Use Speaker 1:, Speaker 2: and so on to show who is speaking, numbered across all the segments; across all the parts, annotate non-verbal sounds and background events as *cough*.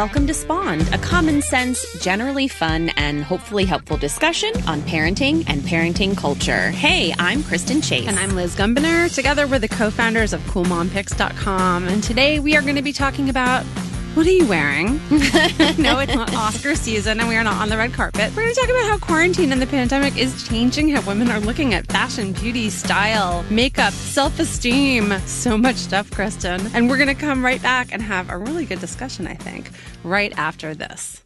Speaker 1: welcome to Spawned, a common sense, generally fun, and hopefully helpful discussion on parenting and parenting culture. Hey, I'm Kristen Chase.
Speaker 2: And I'm Liz Gumbiner. Together, we're the co founders of CoolMomPicks.com. And today we are going to be talking about what are you wearing? *laughs* no, it's not Oscar season and we are not on the red carpet. We're going to talk about how quarantine and the pandemic is changing how women are looking at fashion, beauty, style, makeup, self esteem. So much stuff, Kristen. And we're going to come right back and have a really good discussion, I think, right after this.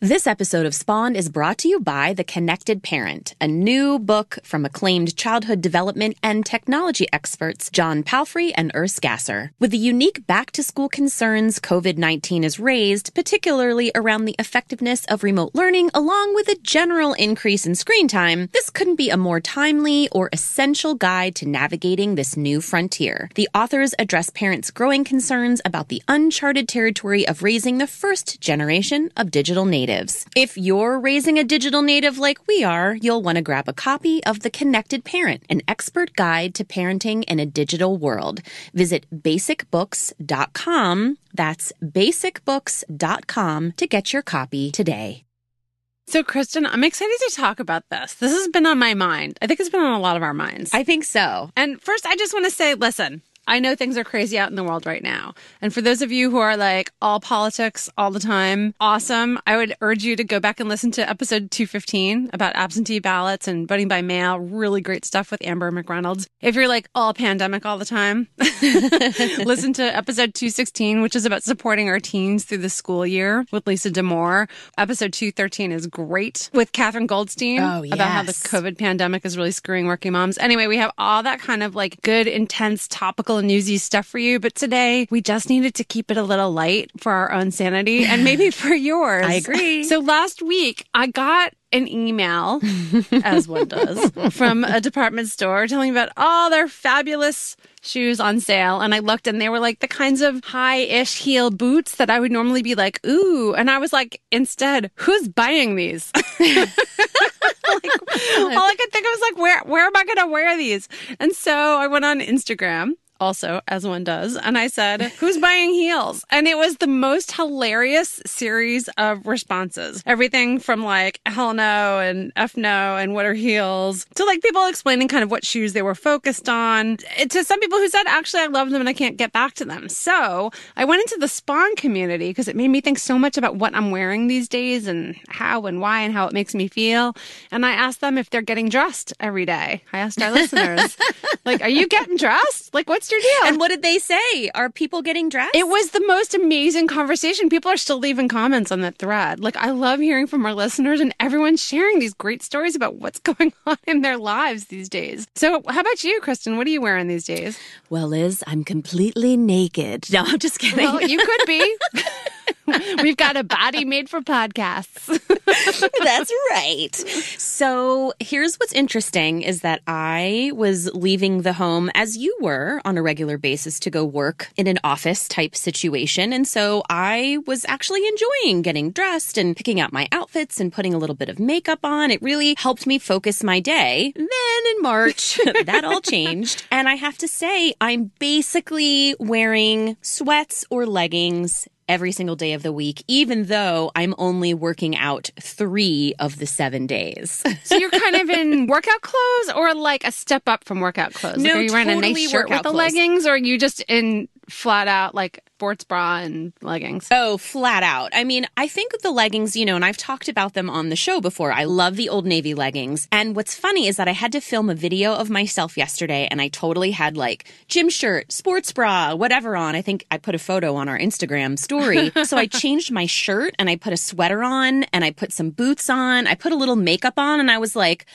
Speaker 1: This episode of Spawned is brought to you by The Connected Parent, a new book from acclaimed childhood development and technology experts John Palfrey and Urs Gasser. With the unique back to school concerns COVID 19 has raised, particularly around the effectiveness of remote learning, along with a general increase in screen time, this couldn't be a more timely or essential guide to navigating this new frontier. The authors address parents' growing concerns about the uncharted territory of raising the first generation of digital natives natives. If you're raising a digital native like we are, you'll want to grab a copy of The Connected Parent, an expert guide to parenting in a digital world. Visit basicbooks.com. That's basicbooks.com to get your copy today.
Speaker 2: So, Kristen, I'm excited to talk about this. This has been on my mind. I think it's been on a lot of our minds.
Speaker 1: I think so.
Speaker 2: And first, I just want to say listen, I know things are crazy out in the world right now. And for those of you who are like all politics all the time, awesome. I would urge you to go back and listen to episode 215 about absentee ballots and voting by mail. Really great stuff with Amber McReynolds. If you're like all pandemic all the time, *laughs* listen to episode 216, which is about supporting our teens through the school year with Lisa Damour. Episode 213 is great with Katherine Goldstein
Speaker 1: oh, yes.
Speaker 2: about how the COVID pandemic is really screwing working moms. Anyway, we have all that kind of like good, intense, topical newsy stuff for you, but today we just needed to keep it a little light for our own sanity and maybe *laughs* for yours.
Speaker 1: I agree.
Speaker 2: So last week I got an email, *laughs* as one does, from a department store telling me about all their fabulous shoes on sale. And I looked and they were like the kinds of high ish heel boots that I would normally be like, ooh. And I was like, instead, who's buying these? *laughs* like, all I could think of was like, where, where am I going to wear these? And so I went on Instagram also, as one does. And I said, Who's buying heels? And it was the most hilarious series of responses. Everything from like, hell no and F no and what are heels to like people explaining kind of what shoes they were focused on to some people who said, Actually, I love them and I can't get back to them. So I went into the Spawn community because it made me think so much about what I'm wearing these days and how and why and how it makes me feel. And I asked them if they're getting dressed every day. I asked our listeners, *laughs* like, Are you getting dressed? Like, what's your *laughs* deal?
Speaker 1: And what did they say? Are people getting dressed?
Speaker 2: It was the most amazing conversation. People are still leaving comments on that thread. Like, I love hearing from our listeners, and everyone's sharing these great stories about what's *laughs* going on in their lives these days. So, how about you, Kristen? What are you wearing these days?
Speaker 1: Well, Liz, I'm completely naked. *laughs* No, I'm just kidding.
Speaker 2: Well, you could be. *laughs* We've got a body made for podcasts. *laughs*
Speaker 1: That's right. So here's what's interesting is that I was leaving the home as you were on a regular basis to go work in an office type situation. And so I was actually enjoying getting dressed and picking out my outfits and putting a little bit of makeup on. It really helped me focus my day. Then in March, *laughs* that all changed. And I have to say, I'm basically wearing sweats or leggings every single day of the week, even though I'm only working out three of the seven days. *laughs*
Speaker 2: so you're kind of in workout clothes or like a step up from workout clothes?
Speaker 1: No,
Speaker 2: like are you wearing
Speaker 1: totally
Speaker 2: a nice shirt with the leggings or are you just in flat out like sports bra and leggings?
Speaker 1: Oh, flat out. I mean, I think the leggings, you know, and I've talked about them on the show before. I love the Old Navy leggings. And what's funny is that I had to film a video of myself yesterday and I totally had like gym shirt, sports bra, whatever on. I think I put a photo on our Instagram story. *laughs* so I changed my shirt and I put a sweater on and I put some boots on. I put a little makeup on and I was like,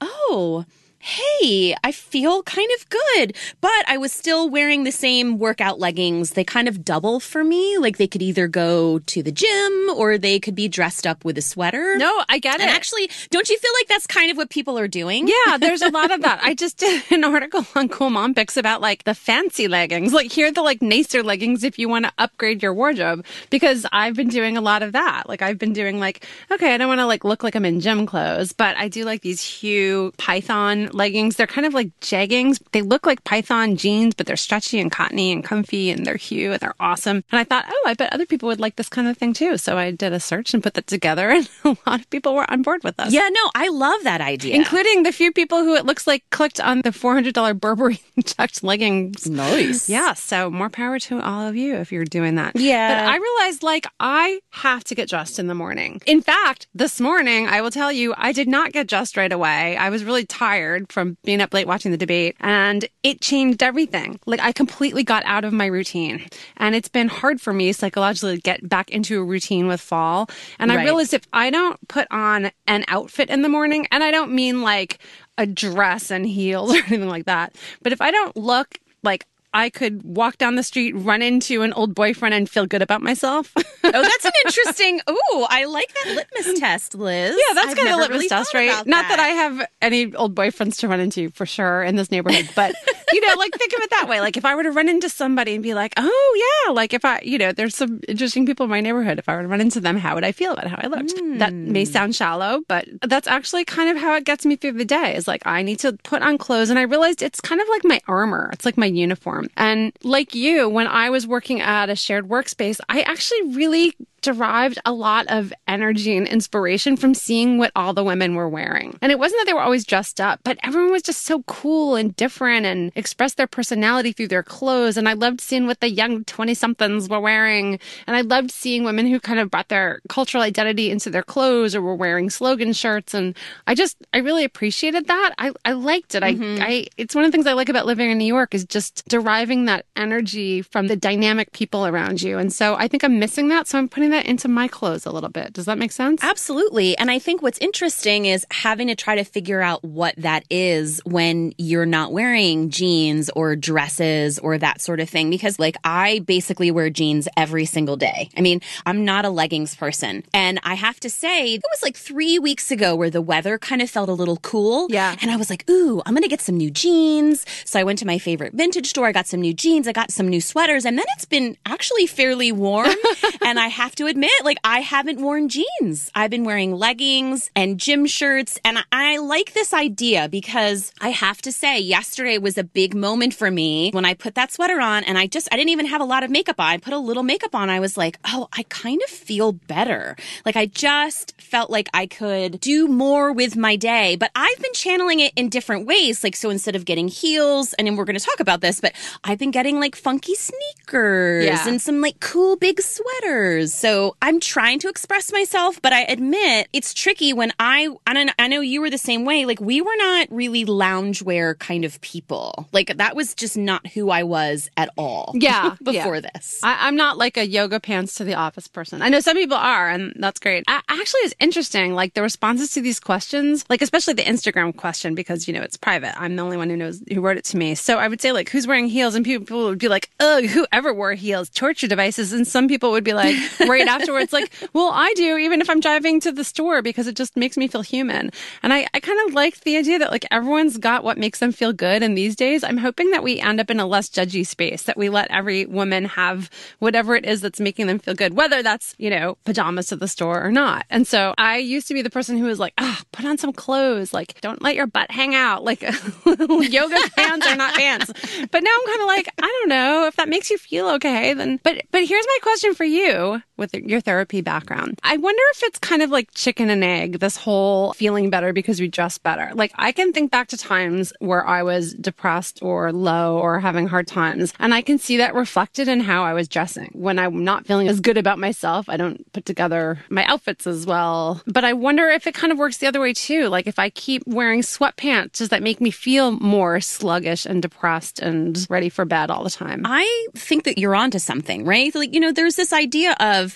Speaker 1: oh, hey, I feel kind of good. But I was still wearing the same workout leggings. They kind of double for me. Like they could either go to the gym or they could be dressed up with a sweater.
Speaker 2: No, I get it.
Speaker 1: And actually, don't you feel like that's kind of what people are doing?
Speaker 2: Yeah, there's a lot of that. *laughs* I just did an article *laughs* on Cool Mom Picks about like the fancy leggings. Like here are the like nicer leggings if you want to upgrade your wardrobe because I've been doing a lot of that. Like I've been doing like, okay, I don't want to like look like I'm in gym clothes, but I do like these Hue Python leggings. They're kind of like jeggings. They look like python jeans, but they're stretchy and cottony and comfy and they're hue and they're awesome. And I thought, oh, I bet other people would like this kind of thing too. So I did a search and put that together *laughs* and a lot of people were on board with us.
Speaker 1: Yeah, no, I love that idea.
Speaker 2: Including the few people who it looks like clicked on the $400 Burberry *laughs* tucked leggings.
Speaker 1: Nice.
Speaker 2: Yeah. So more power to all of you if you're doing that.
Speaker 1: Yeah.
Speaker 2: But I realized like I have to get dressed in the morning. In fact, this morning, I will tell you, I did not get dressed right away. I was really tired from being up late watching the debate and it changed everything. Like I completely got out of my routine and it's been hard for me psychologically to get back into a routine with fall. And I
Speaker 1: Right.
Speaker 2: realized if I don't put on an outfit in the morning, and I don't mean like a dress and heels *laughs* or anything like that, but if I don't look like I could walk down the street, run into an old boyfriend, and feel good about myself. *laughs*
Speaker 1: oh, that's an *laughs* interesting. Ooh, I like that litmus test, Liz.
Speaker 2: Yeah, that's kind of litmus
Speaker 1: really
Speaker 2: test, right? Not that I have any old boyfriends to run into for sure in this neighborhood, but *laughs* you know, like think of it that way. Like if I were to run into somebody and be like, "Oh yeah," like if I, you know, there's some interesting people in my neighborhood. If I were to run into them, how would I feel about how I looked? Hmm. That may sound shallow, but that's actually kind of how it gets me through the day. Is like I need to put on clothes, and I realized it's kind of like my armor. It's like my uniform, and like you, when I was working at a shared workspace, I actually really derived a lot of energy and inspiration from seeing what all the women were wearing. And it wasn't that they were always dressed up, but everyone was just so cool and different and expressed their personality through their clothes. And I loved seeing what the young 20 somethings were wearing. And I loved seeing women who kind of brought their cultural identity into their clothes or were wearing slogan shirts. And I just, I really appreciated that. I, I liked it. I, mm-hmm. I, it's one of the things I like about living in New York is just deriving that energy from the dynamic people around you. And so I think I'm missing that. So I'm putting that into my clothes a little bit. Does that make sense?
Speaker 1: Absolutely. And I think what's interesting is having to try to figure out what that is when you're not wearing jeans or dresses or that sort of thing. Because like I basically wear jeans every single day. I mean, I'm not a leggings person. And I have to say, it was like three weeks ago where the weather kind of felt a little cool.
Speaker 2: Yeah.
Speaker 1: And I was like, ooh, I'm going to get some new jeans. So I went to my favorite vintage store. I got some new jeans. I got some new sweaters. And then it's been actually fairly warm. *laughs* and I have to admit, like, I haven't worn jeans. I've been wearing leggings and gym shirts. And I, like this idea because I have to say, yesterday was a big moment for me when I put that sweater on and I just, I didn't even have a lot of makeup on. I put a little makeup on. I was like, oh, I kind of feel better. Like, I just felt like I could do more with my day. But I've been channeling it in different ways. Like, so instead of getting heels, and then we're going to talk about this, but I've been getting like funky sneakers
Speaker 2: Yeah.
Speaker 1: and some like cool big sweaters. So I'm trying to express myself, but I admit it's tricky when I, I know, I know you were the same way. Like, we were not really loungewear kind of people. Like, that was just not who I was at all.
Speaker 2: Yeah, *laughs*
Speaker 1: before
Speaker 2: yeah.
Speaker 1: this.
Speaker 2: I, I'm not like a yoga pants to the office person. I know some people are, and that's great. I, actually, it's interesting. Like the responses to these questions, like especially the Instagram question, because you know it's private. I'm the only one who knows who wrote it to me. So I would say like, who's wearing heels? And people would be like, ugh, whoever wore heels, torture devices. And some people would be like, *laughs* right afterwards, like, well, I do, even if I'm driving to the store, because it just makes me feel human. And I, I kind of like the idea that like everyone's got what makes them feel good. And these days, I'm hoping that we end up in a less judgy space, that we let every woman have whatever it is that's making them feel good, whether that's, you know, pajamas to the store or not. And so I used to be the person who was like, ah, put on some clothes. Like, don't let your butt hang out. Like, *laughs* yoga pants are not pants. But now I'm kind of like, I don't know if that makes you feel okay, then. But, but here's my question for you with your therapy background. I wonder if it's kind of like chicken and egg, this whole feeling better because we dress better. Like, I can think back to times where I was depressed or low or having hard times, and I can see that reflected in how I was dressing. When I'm not feeling as good about myself, I don't put together my outfits as well. But I wonder if it kind of works the other way too. Like, if I keep wearing sweatpants, does that make me feel more sluggish and depressed and ready for bed all the time?
Speaker 1: I think that you're onto something, right? Like, you know, there's this idea of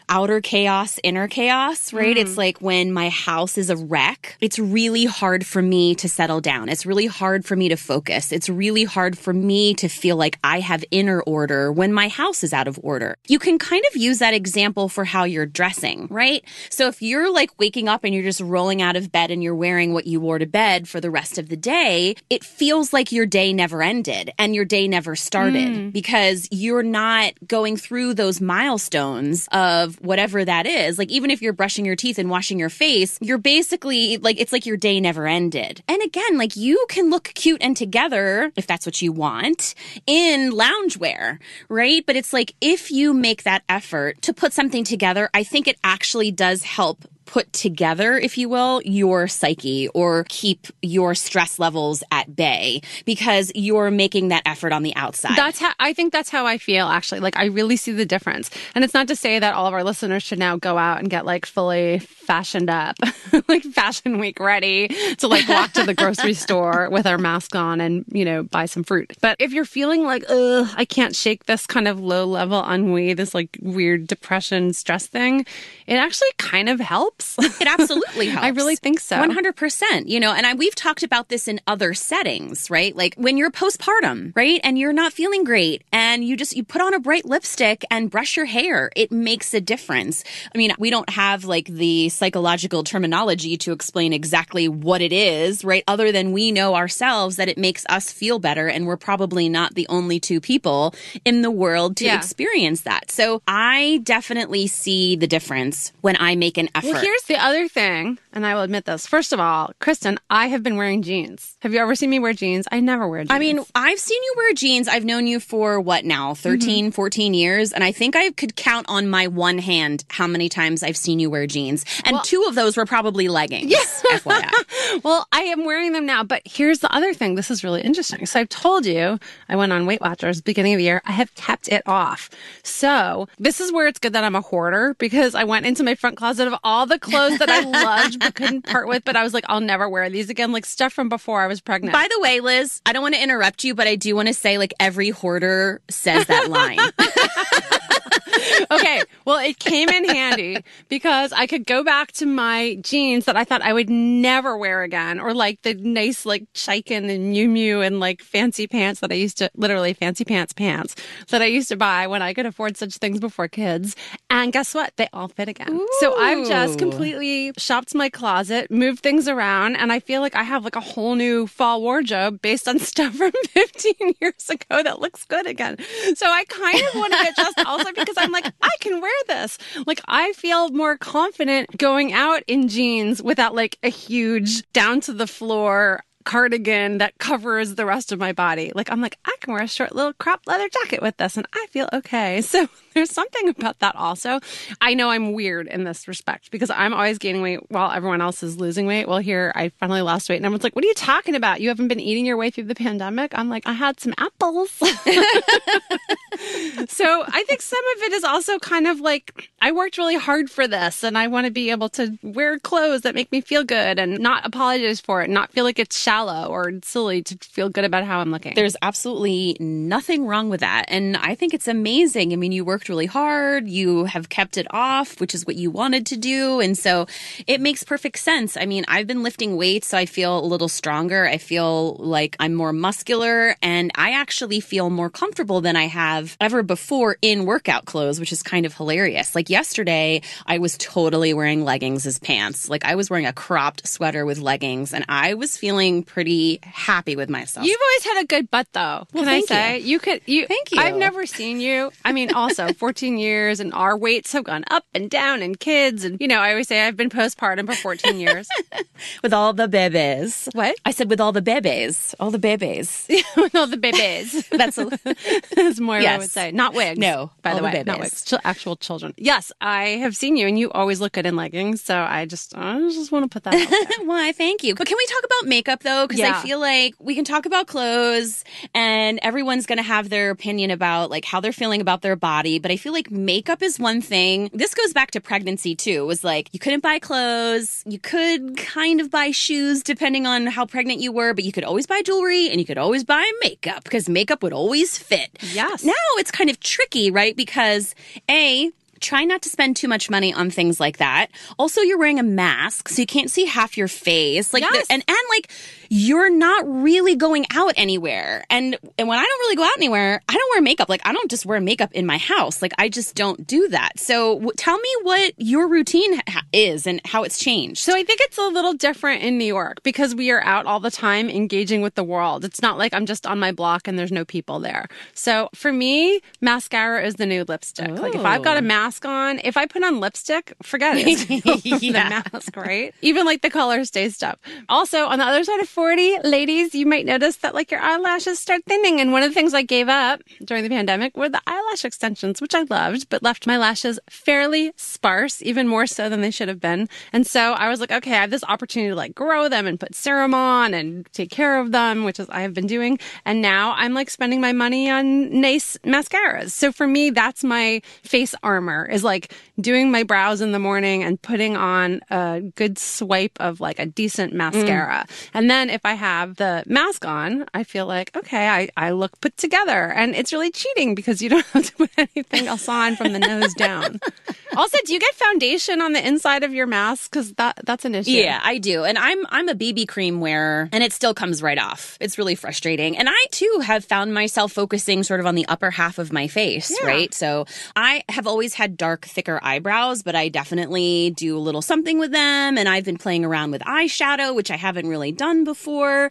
Speaker 1: outer chaos, inner chaos, right? It's mm. like when my house is a wreck, it's really hard for me to settle down. It's really hard for me to focus. It's really hard for me to feel like I have inner order when my house is out of order. You can kind of use that example for how you're dressing, right? So if you're like waking up and you're just rolling out of bed and you're wearing what you wore to bed for the rest of the day, it feels like your day never ended and your day never started mm. because you're not going through those milestones of whatever that is. Like even if you're brushing your teeth and washing your face, you're basically like it's like your day never ended. And again, like you can look cute and together if that's what you want in loungewear, right? But it's like if you make that effort to put something together, I think it actually does help put together, if you will, your psyche or keep your stress levels at bay because you're making that effort on the outside.
Speaker 2: That's how I think that's how I feel actually. Like I really see the difference. And it's not to say that all of our listeners should now go out and get like fully fashioned up, *laughs* like fashion week ready to like walk to the grocery *laughs* store with our mask on and, you know, buy some fruit. But if you're feeling like, ugh, I can't shake this kind of low level ennui, this like weird depression stress thing, it actually kind of helps helps.
Speaker 1: It *laughs* absolutely helps.
Speaker 2: I really think so.
Speaker 1: 100%. You know, and I, we've talked about this in other settings, right? Like when you're postpartum, right? And you're not feeling great and you just, you put on a bright lipstick and brush your hair. It makes a difference. I mean, we don't have like the psychological terminology to explain exactly what it is, right? Other than we know ourselves that it makes us feel better. And we're probably not the only two people in the world to yeah. experience that. So I definitely see the difference when I make an effort.
Speaker 2: Well, here's the other thing, and I will admit this. First of all, Kristen, I have been wearing jeans. Have you ever seen me wear jeans? I never wear jeans.
Speaker 1: I mean, I've seen you wear jeans. I've known you for what now, 13, mm-hmm. 14 years. And I think I could count on my one hand how many times I've seen you wear jeans. And well, two of those were probably leggings. Yes. *laughs*
Speaker 2: Well, I am wearing them now. But here's the other thing. This is really interesting. So I've told you, I went on Weight Watchers beginning of the year. I have kept it off. So this is where it's good that I'm a hoarder because I went into my front closet of all the clothes that I *laughs* loved couldn't part with. But I was like, I'll never wear these again. Like stuff from before I was pregnant.
Speaker 1: By the way, Liz, I don't want to interrupt you, but I do want to say like every hoarder says that line. *laughs* *laughs*
Speaker 2: okay. Well, it came in handy because I could go back to my jeans that I thought I would never wear again, or like the nice, like Chaiken and Miu Miu and like fancy pants that I used to literally fancy pants pants that I used to buy when I could afford such things before kids. And guess what? They all fit again. Ooh. So I've just completely shopped my closet, moved things around, and I feel like I have like a whole new fall wardrobe based on *laughs* stuff from *laughs* 15 years ago that looks good again. So I kind of want to adjust also *laughs* because I'm like, I can wear this. Like, I feel more confident going out in jeans without like a huge down to the floor cardigan that covers the rest of my body. Like I'm like, I can wear a short little crop leather jacket with this and I feel okay. *laughs* So there's something about that also. I know I'm weird in this respect because I'm always gaining weight while everyone else is losing weight. Well, here I finally lost weight and everyone's like, what are you talking about? You haven't been eating your way through the pandemic? I'm like, I had some apples. *laughs* *laughs* so I think some of it is also kind of like, I worked really hard for this and I want to be able to wear clothes that make me feel good and not apologize for it, not feel like it's shallow or silly to feel good about how I'm looking.
Speaker 1: There's absolutely nothing wrong with that. And I think it's amazing. I mean, you worked really hard, you have kept it off, which is what you wanted to do. And so it makes perfect sense. I mean, I've been lifting weights, so I feel a little stronger. I feel like I'm more muscular and I actually feel more comfortable than I have ever before in workout clothes, which is kind of hilarious. Like yesterday, I was totally wearing leggings as pants. Like I was wearing a cropped sweater with leggings and I was feeling pretty happy with myself.
Speaker 2: You've always had a good butt, though. Well, can I say
Speaker 1: you.
Speaker 2: you could? You
Speaker 1: thank you.
Speaker 2: I've never seen you. I mean, also *laughs* 14 years, and our weights have gone up and down, and kids, and you know, I always say I've been postpartum for 14 years *laughs*
Speaker 1: with all the babies.
Speaker 2: What
Speaker 1: I said with all the babies, all the babies, *laughs*
Speaker 2: with all the babies.
Speaker 1: That's a,
Speaker 2: that's more yes. I would say. Not wigs.
Speaker 1: No,
Speaker 2: by the way,
Speaker 1: the
Speaker 2: not wigs. Ch- actual children. Yes, I have seen you, and you always look good in leggings. So I just, I just want to put that. *laughs*
Speaker 1: Why? Thank you. But can we talk about makeup though? Because yeah. I feel like we can talk about clothes and everyone's going to have their opinion about like how they're feeling about their body. But I feel like makeup is one thing. This goes back to pregnancy too. It was like you couldn't buy clothes. You could kind of buy shoes depending on how pregnant you were, but you could always buy jewelry and you could always buy makeup because makeup would always fit.
Speaker 2: Yes.
Speaker 1: Now it's kind of tricky, right? Because A, try not to spend too much money on things like that. Also, you're wearing a mask, so you can't see half your face. Like,
Speaker 2: yes.
Speaker 1: and and like you're not really going out anywhere. And and when I don't really go out anywhere, I don't wear makeup. Like I don't just wear makeup in my house. Like I just don't do that. So w- tell me what your routine ha- is and how it's changed.
Speaker 2: So I think it's a little different in New York because we are out all the time engaging with the world. It's not like I'm just on my block and there's no people there. So for me, mascara is the new lipstick. Like if I've got a oh. mask on, if I put on lipstick, forget it. *laughs* *laughs*
Speaker 1: Yeah.
Speaker 2: The mask, right? Even like the color stays up. Also, on the other side of 40, ladies, you might notice that like your eyelashes start thinning. And one of the things I gave up during the pandemic were the eyelash extensions, which I loved, but left my lashes fairly sparse, even more so than they should have been. And so I was like, okay, I have this opportunity to like grow them and put serum on and take care of them, which is I have been doing. And now I'm like spending my money on nice mascaras. So for me, that's my face armor is like doing my brows in the morning and putting on a good swipe of like a decent mm. mascara. And then if I have the mask on, I feel like, okay, I, I look put together. And it's really cheating because you don't *laughs* have to put anything else on from the nose down. *laughs* Also, do you get foundation on the inside of your mask? Because that, that's an issue.
Speaker 1: Yeah, I do. And I'm I'm a BB cream wearer and it still comes right off. It's really frustrating. And I too have found myself focusing sort of on the upper half of my face,
Speaker 2: Yeah.
Speaker 1: right? So I have always had dark, thicker eyebrows, but I definitely do a little something with them and I've been playing around with eyeshadow, which I haven't really done before.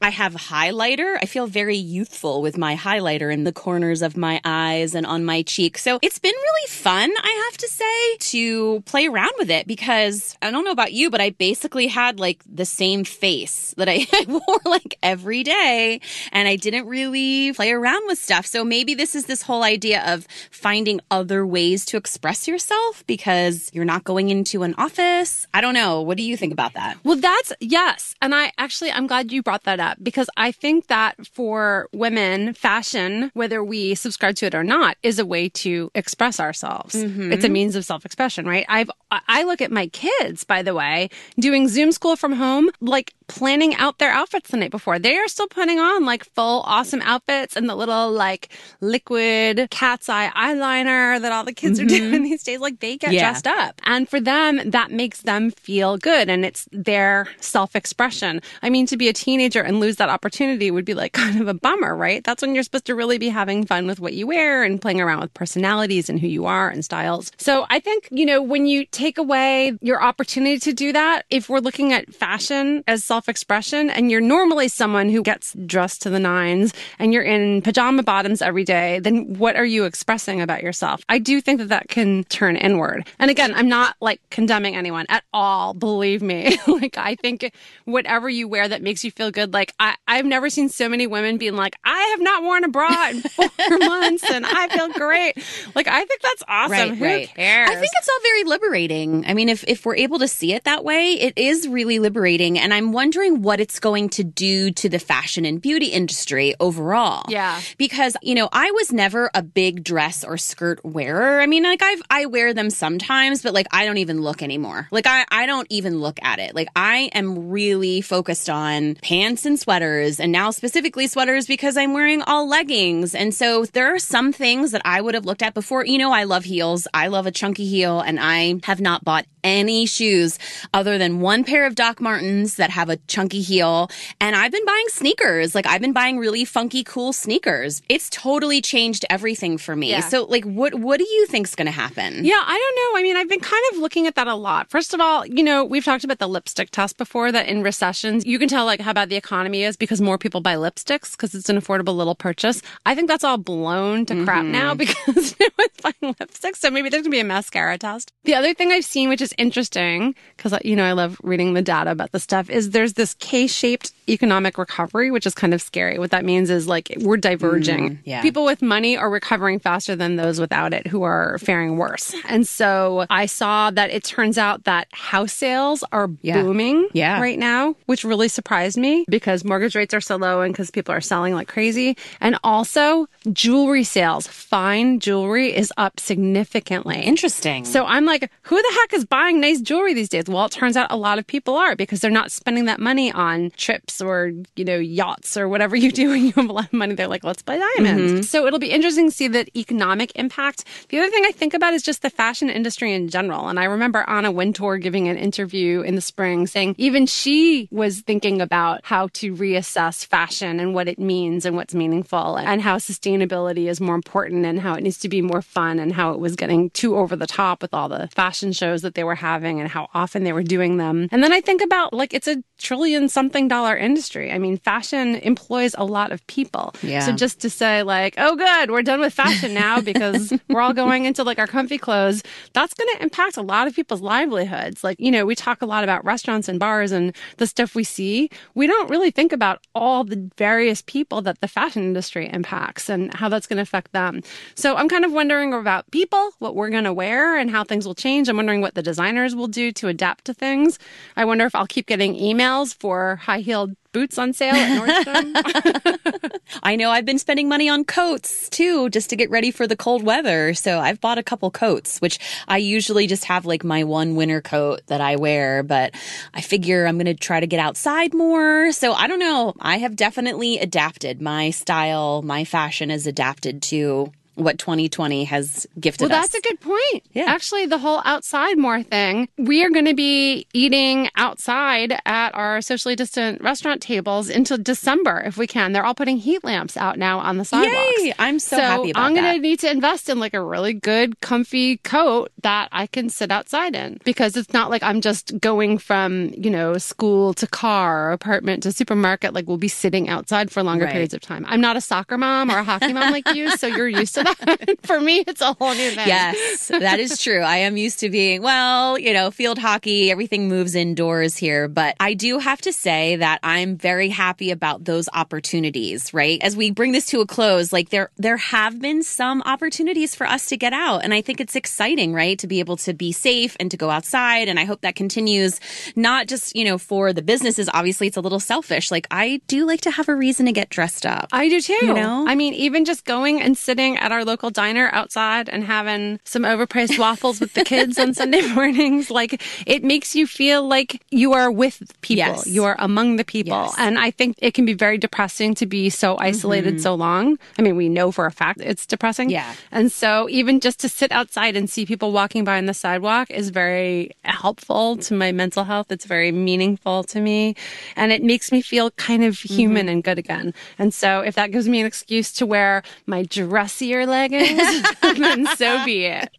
Speaker 1: I have highlighter. I feel very youthful with my highlighter in the corners of my eyes and on my cheeks. So it's been really fun, I have to say, to play around with it because I don't know about you, but I basically had like the same face that *laughs* I wore like every day and I didn't really play around with stuff. So maybe this is this whole idea of finding other ways to express yourself because you're not going into an office. I don't know. What do you think about that?
Speaker 2: Well, that's yes. And I actually, I'm glad you brought that up because I think that for women, fashion, whether we subscribe to it or not, is a way to express ourselves. Mm-hmm. It's a means of self expression, right? I've, I look at my kids, by the way, doing Zoom school from home, like planning out their outfits the night before. They are still putting on like full awesome outfits and the little like liquid cat's eye eyeliner that all the kids are mm-hmm. doing *laughs* these days. Like they get
Speaker 1: Yeah.
Speaker 2: dressed up. And for them, that makes them feel good and it's their self expression. I mean, to be a teenager and lose that opportunity would be like *laughs* kind of a bummer, right? That's when you're supposed to really be having fun with what you wear and playing around with personalities and who you are and styles. So I think, you know, when you take away your opportunity to do that, if we're looking at fashion as self expression and you're normally someone who gets dressed to the nines and you're in pajama bottoms every day, then what are you expressing about yourself? I do think that that can turn inward. And again, I'm not like condemning anyone at all, believe me. *laughs* like, I think whatever you wear that makes you feel good, like, I, I've never seen so many women being like, I have not worn a bra in *laughs* four months and I feel great. Like, I think that's awesome. Who cares?
Speaker 1: I think it's all very liberating. I mean, if, if we're able to see it that way, it is really liberating. And I'm wondering what it's going to do to the fashion and beauty industry overall.
Speaker 2: Yeah.
Speaker 1: Because, you know, I was never a big dress or skirt wearer. I mean, like I've, I wear them sometimes, but like I don't even look anymore. Like I, I don't even look at it. Like I am really focused on pants and sweaters and now specifically sweaters because I'm wearing all leggings. And so there are some things that I would have looked at before. You know, I love heels. I love a chunky heel and I have not bought any shoes other than one pair of Doc Martens that have a chunky heel. And I've been buying sneakers. Like I've been buying really funky, cool sneakers. It's totally changed everything for me.
Speaker 2: Yeah.
Speaker 1: So like what what do you think's gonna happen?
Speaker 2: Yeah, I don't know. I mean, I've been kind of looking at that a lot. First of all, you know, we've talked about the lipstick test before that in recessions, you can tell like how bad the economy is because more people buy lipsticks because it's an affordable little purchase. I think that's all blown to crap now mm-hmm. *laughs* because no one's buying lipsticks. So maybe there's going to be a mascara test. The other thing I've seen, which is interesting because, you know, I love reading the data about the stuff, is there's this K shaped economic recovery, which is kind of scary. What that means is like we're diverging.
Speaker 1: Mm, yeah.
Speaker 2: People with money are recovering faster than those without it who are faring worse. And so I saw that it turns out that house sales are
Speaker 1: Yeah.
Speaker 2: booming
Speaker 1: Yeah.
Speaker 2: right now, which really surprised me because mortgage rates are so low and because people are selling like crazy. And also jewelry sales, fine jewelry is up significantly.
Speaker 1: Interesting.
Speaker 2: So I'm like, who the heck is buying nice jewelry these days? Well, it turns out a lot of people are because they're not spending that money on trips or, you know, yachts or whatever *laughs* you do when you have a lot of money. They're like, let's buy diamonds. Mm-hmm. So it'll be interesting to see that economic impact. The other thing I think about is just the fashion industry in general. And I remember Anna Wintour giving an interview in the spring saying even she was thinking about how to reassess fashion and what it means and what's meaningful and how sustainability is more important and how it needs to be more fun and how it was getting too over the top with all the fashion shows that they were having and how often they were doing them. And then I think about like it's a trillion something dollar industry. I mean, fashion employs a lot of people. Yeah. So just to say like, oh good, we're done with fashion now *laughs* because we're all going into like our comfy clothes, that's going to impact a lot of people's livelihoods. Like, you know, we talk a lot about restaurants and bars and the stuff we see. We don't really think about all the various people that the fashion industry impacts and how that's going to affect them. So I'm kind of wondering about people, what we're going to wear and how things will change. I'm wondering what the designers will do to adapt to things. I wonder if I'll keep getting emails for high heeled boots on sale at Nordstrom. *laughs* *laughs*
Speaker 1: I know I've been spending money on coats too, just to get ready for the cold weather. So I've bought a couple coats, which I usually just have like my one winter coat that I wear, but I figure I'm going to try to get outside more. So I don't know. I have definitely adapted my style, my fashion is adapted to what 2020 has gifted us?
Speaker 2: well,
Speaker 1: us.
Speaker 2: that's a good point. Yeah. Actually, the whole outside more thing, we are going to be eating outside at our socially distant restaurant tables until December if we can. They're all putting heat lamps out now on the sidewalks.
Speaker 1: Yay! I'm so, so happy about that.
Speaker 2: I'm
Speaker 1: going
Speaker 2: to need to invest in like a really good, comfy coat that I can sit outside in because it's not like I'm just going from, you know, school to car, apartment to supermarket. Like we'll be sitting outside for longer right. periods of time. I'm not a soccer mom or a hockey mom like you, so you're used to that. *laughs* For me, it's a whole new thing.
Speaker 1: Yes, that is true. I am used to being, well, you know, field hockey, everything moves indoors here. But I do have to say that I'm very happy about those opportunities, right? As we bring this to a close, like there, there have been some opportunities for us to get out. And I think it's exciting, right? To be able to be safe and to go outside. And I hope that continues, not just, you know, for the businesses. Obviously, it's a little selfish. Like I do like to have a reason to get dressed up.
Speaker 2: I do too. You know? I mean, even just going and sitting at our our local diner outside and having some overpriced waffles with the kids on Sunday *laughs* mornings. Like it makes you feel like you are with people. Yes. You are among the people. Yes. And I think it can be very depressing to be so isolated mm-hmm. so long. I mean, we know for a fact it's depressing.
Speaker 1: Yeah.
Speaker 2: And so even just to sit outside and see people walking by on the sidewalk is very helpful to my mental health. It's very meaningful to me. And it makes me feel kind of human mm-hmm. and good again. And so if that gives me an excuse to wear my dressier leggings, *laughs* then so be it.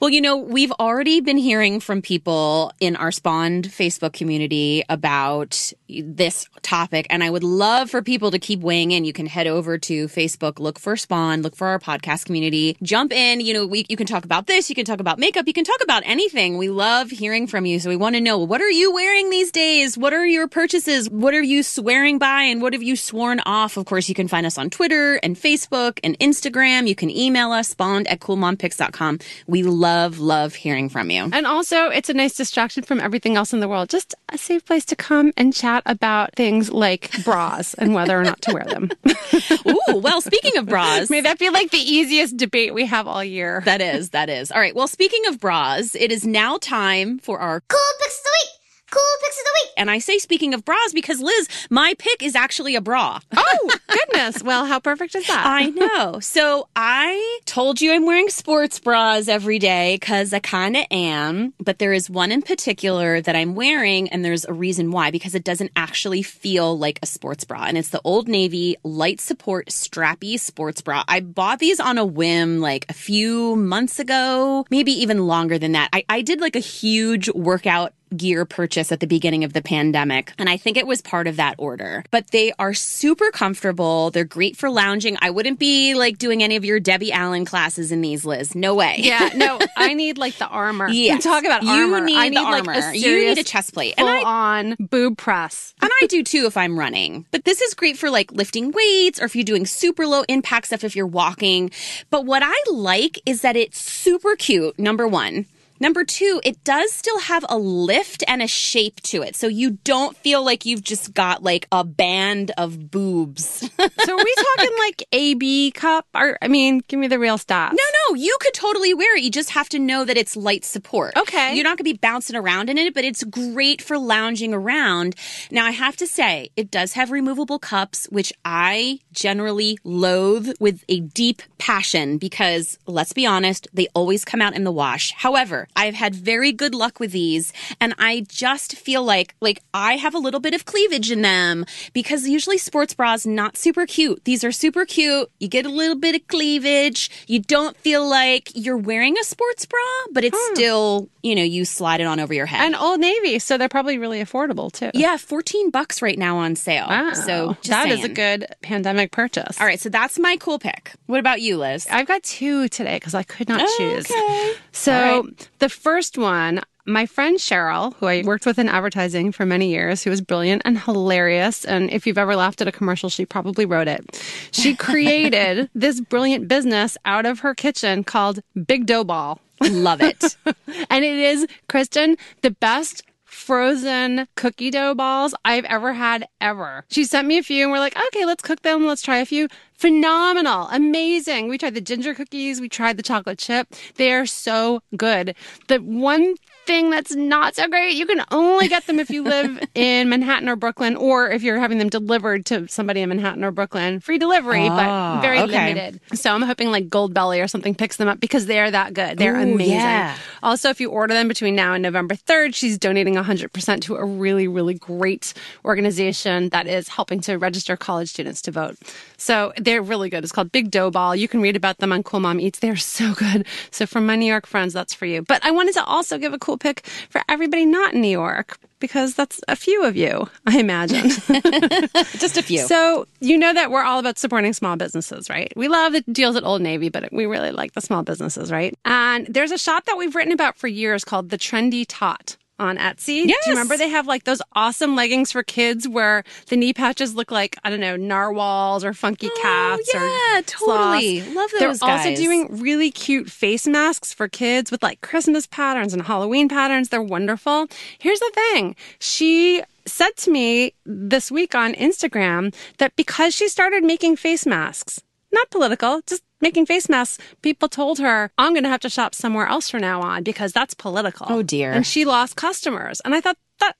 Speaker 1: Well, you know, we've already been hearing from people in our Spawned Facebook community about this topic, and I would love for people to keep weighing in. You can head over to Facebook, look for Spawn, look for our podcast community, jump in. You know, we, you can talk about this, you can talk about makeup, you can talk about anything. We love hearing from you. So we want to know what are you wearing these days? What are your purchases? What are you swearing by? And what have you sworn off? Of course, you can find us on Twitter and Facebook and Instagram. You can email us, bond at coolmompicks.com. We love, love hearing from you.
Speaker 2: And also, it's a nice distraction from everything else in the world. Just a safe place to come and chat about things like *laughs* bras and whether or not to wear them. *laughs*
Speaker 1: Ooh, well, speaking of bras.
Speaker 2: May that be like the easiest debate we have all year.
Speaker 1: That is, that is. All right. Well, speaking of bras, it is now time for our
Speaker 3: Cool Picks of the Week. Cool picks of the week.
Speaker 1: And I say speaking of bras because Liz, my pick is actually a bra.
Speaker 2: Oh, goodness. well, how perfect is that?
Speaker 1: I know. So I told you I'm wearing sports bras every day because I kind of am. But there is one in particular that I'm wearing, and there's a reason why because it doesn't actually feel like a sports bra. And it's the Old Navy Light Support Strappy Sports Bra. I bought these on a whim like a few months ago, maybe even longer than that. I, I did like a huge workout gear purchase at the beginning of the pandemic. And I think it was part of that order. But they are super comfortable. They're great for lounging. I wouldn't be like doing any of your Debbie Allen classes in these, Liz. No way.
Speaker 2: Yeah, no, *laughs* I need like the armor. Yeah. Talk about armor.
Speaker 1: You need
Speaker 2: I
Speaker 1: need the armor. Like you need a chest plate.
Speaker 2: Full and I, on boob press.
Speaker 1: And I do too if I'm running. But this is great for like lifting weights or if you're doing super low impact stuff if you're walking. But what I like is that it's super cute, number one. Number two, it does still have a lift and a shape to it. So you don't feel like you've just got like a band of boobs.
Speaker 2: So are we talking like AB cup? Or I mean, give me the real stuff.
Speaker 1: No, no, you could totally wear it. You just have to know that it's light support.
Speaker 2: Okay.
Speaker 1: You're not going to be bouncing around in it, but it's great for lounging around. Now, I have to say, it does have removable cups, which I generally loathe with a deep passion because let's be honest, they always come out in the wash. However, I've had very good luck with these and I just feel like like I have a little bit of cleavage in them because usually sports bras not super cute. These are super cute. You get a little bit of cleavage. You don't feel like you're wearing a sports bra, but it's hmm. still, you know, you slide it on over your head.
Speaker 2: And Old Navy, so they're probably really affordable too.
Speaker 1: yeah, 14 bucks right now on sale.
Speaker 2: Wow.
Speaker 1: So just
Speaker 2: that is a good pandemic purchase.
Speaker 1: All right, so that's my cool pick. What about you, Liz?
Speaker 2: I've got two today because I could not choose.
Speaker 1: Okay.
Speaker 2: So the first one, my friend Cheryl, who I worked with in advertising for many years, who was brilliant and hilarious. And if you've ever laughed at a commercial, she probably wrote it. She *laughs* created this brilliant business out of her kitchen called Big Dough Ball.
Speaker 1: Love it. *laughs*
Speaker 2: And it is, Kristen, the best frozen cookie dough balls I've ever had ever. She sent me a few and we're like, okay, let's cook them. Let's try a few. Phenomenal. Amazing. We tried the ginger cookies. We tried the chocolate chip. They are so good. The one thing that's not so great, you can only get them if you live *laughs* in Manhattan or Brooklyn or if you're having them delivered to somebody in Manhattan or Brooklyn. Free delivery,
Speaker 1: Ah,
Speaker 2: but very
Speaker 1: okay.
Speaker 2: limited. So I'm hoping like Goldbelly or something picks them up because they are that good. They're
Speaker 1: Ooh,
Speaker 2: amazing.
Speaker 1: yeah.
Speaker 2: Also, if you order them between now and November 3rd, she's donating 100% to a really, really great organization that is helping to register college students to vote. So they're really good. It's called Big Dough Ball. You can read about them on Cool Mom Eats. They're so good. So for my New York friends, that's for you. But I wanted to also give a cool pick for everybody not in New York because that's a few of you, I imagine. *laughs*
Speaker 1: Just a few.
Speaker 2: So you know that we're all about supporting small businesses, right? We love the deals at Old Navy, but we really like the small businesses, right? And there's a shop that we've written about for years called the Trendy Tot on Etsy.
Speaker 1: Yes.
Speaker 2: Do you remember they have like those awesome leggings for kids where the knee patches look like, I don't know, narwhals or funky oh, cats
Speaker 1: Oh, yeah,
Speaker 2: or
Speaker 1: totally.
Speaker 2: sloths?
Speaker 1: Love those.
Speaker 2: They're
Speaker 1: those
Speaker 2: also doing really cute face masks for kids with like Christmas patterns and Halloween patterns. They're wonderful. Here's the thing. She said to me this week on Instagram that because she started making face masks, not political, just making face masks, people told her, I'm going to have to shop somewhere else from now on because that's political.
Speaker 1: Oh, dear.
Speaker 2: And she lost customers. And I thought, that,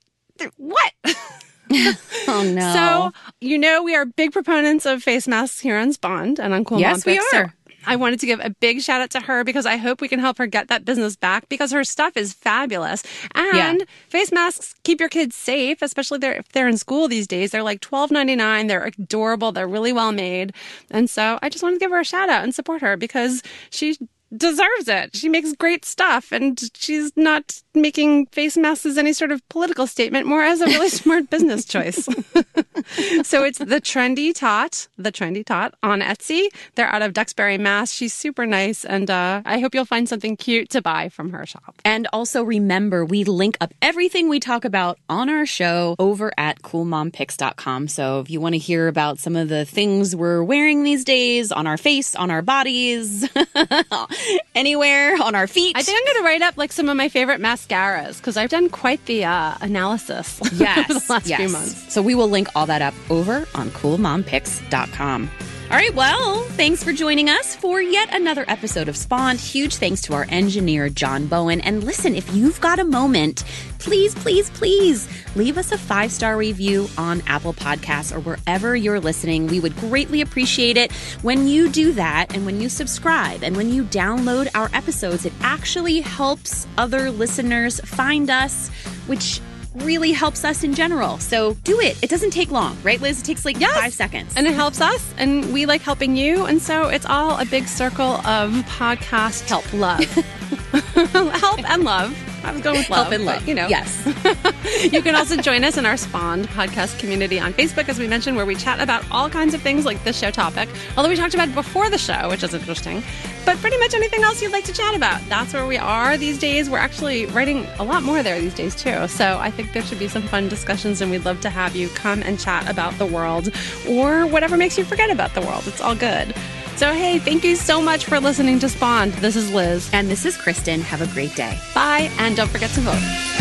Speaker 2: what? *laughs*
Speaker 1: oh no.
Speaker 2: So, you know, we are big proponents of face masks here on Spawned and on Cool
Speaker 1: Yes,
Speaker 2: Mom
Speaker 1: we
Speaker 2: Picks. So
Speaker 1: are.
Speaker 2: I wanted to give a big shout out to her because I hope we can help her get that business back because her stuff is fabulous. And
Speaker 1: Yeah.
Speaker 2: face masks keep your kids safe, especially they're, if they're in school these days. They're like twelve ninety nine. They're adorable. They're really well made. And so I just wanted to give her a shout out and support her because she deserves it. She makes great stuff and she's not making face masks as any sort of political statement, more as a really *laughs* smart business choice. *laughs* so it's the trendy tot, the trendy tot on Etsy. They're out of Duxbury, Mass. She's super nice, and uh, I hope you'll find something cute to buy from her shop.
Speaker 1: And also remember, we link up everything we talk about on our show over at coolmompicks.com. So if you want to hear about some of the things we're wearing these days on our face, on our bodies, *laughs* *laughs* anywhere, on our feet.
Speaker 2: I think I'm going to write up like some of my favorite mascaras because I've done quite the uh, analysis
Speaker 1: yes, *laughs*
Speaker 2: over the last
Speaker 1: yes.
Speaker 2: few months.
Speaker 1: So we will link all that up over on coolmompicks.com. All right, well, thanks for joining us for yet another episode of Spawned. Huge thanks to our engineer, John Bowen. And listen, if you've got a moment, please, please, please leave us a five star review on Apple Podcasts or wherever you're listening. We would greatly appreciate it when you do that and when you subscribe and when you download our episodes. It actually helps other listeners find us, which really helps us in general. So do it. It doesn't take long, right, Liz? It takes like
Speaker 2: Yes.
Speaker 1: five seconds.
Speaker 2: And it helps us, and we like helping you. And so it's all a big circle of podcast help, love. *laughs* help and love. I was going with love.
Speaker 1: Help and
Speaker 2: but,
Speaker 1: love.
Speaker 2: you know.
Speaker 1: Yes. *laughs*
Speaker 2: You can also join us in our Spawned podcast community on Facebook, as we mentioned, where we chat about all kinds of things like this show topic. Although we talked about it before the show, which is interesting. But pretty much anything else you'd like to chat about. That's where we are these days. We're actually writing a lot more there these days, too. So I think there should be some fun discussions, and we'd love to have you come and chat about the world or whatever makes you forget about the world. It's all good. So, hey, thank you so much for listening to Spawned. This is Liz.
Speaker 1: And this is Kristen. Have a great day.
Speaker 2: Bye, and don't forget to vote.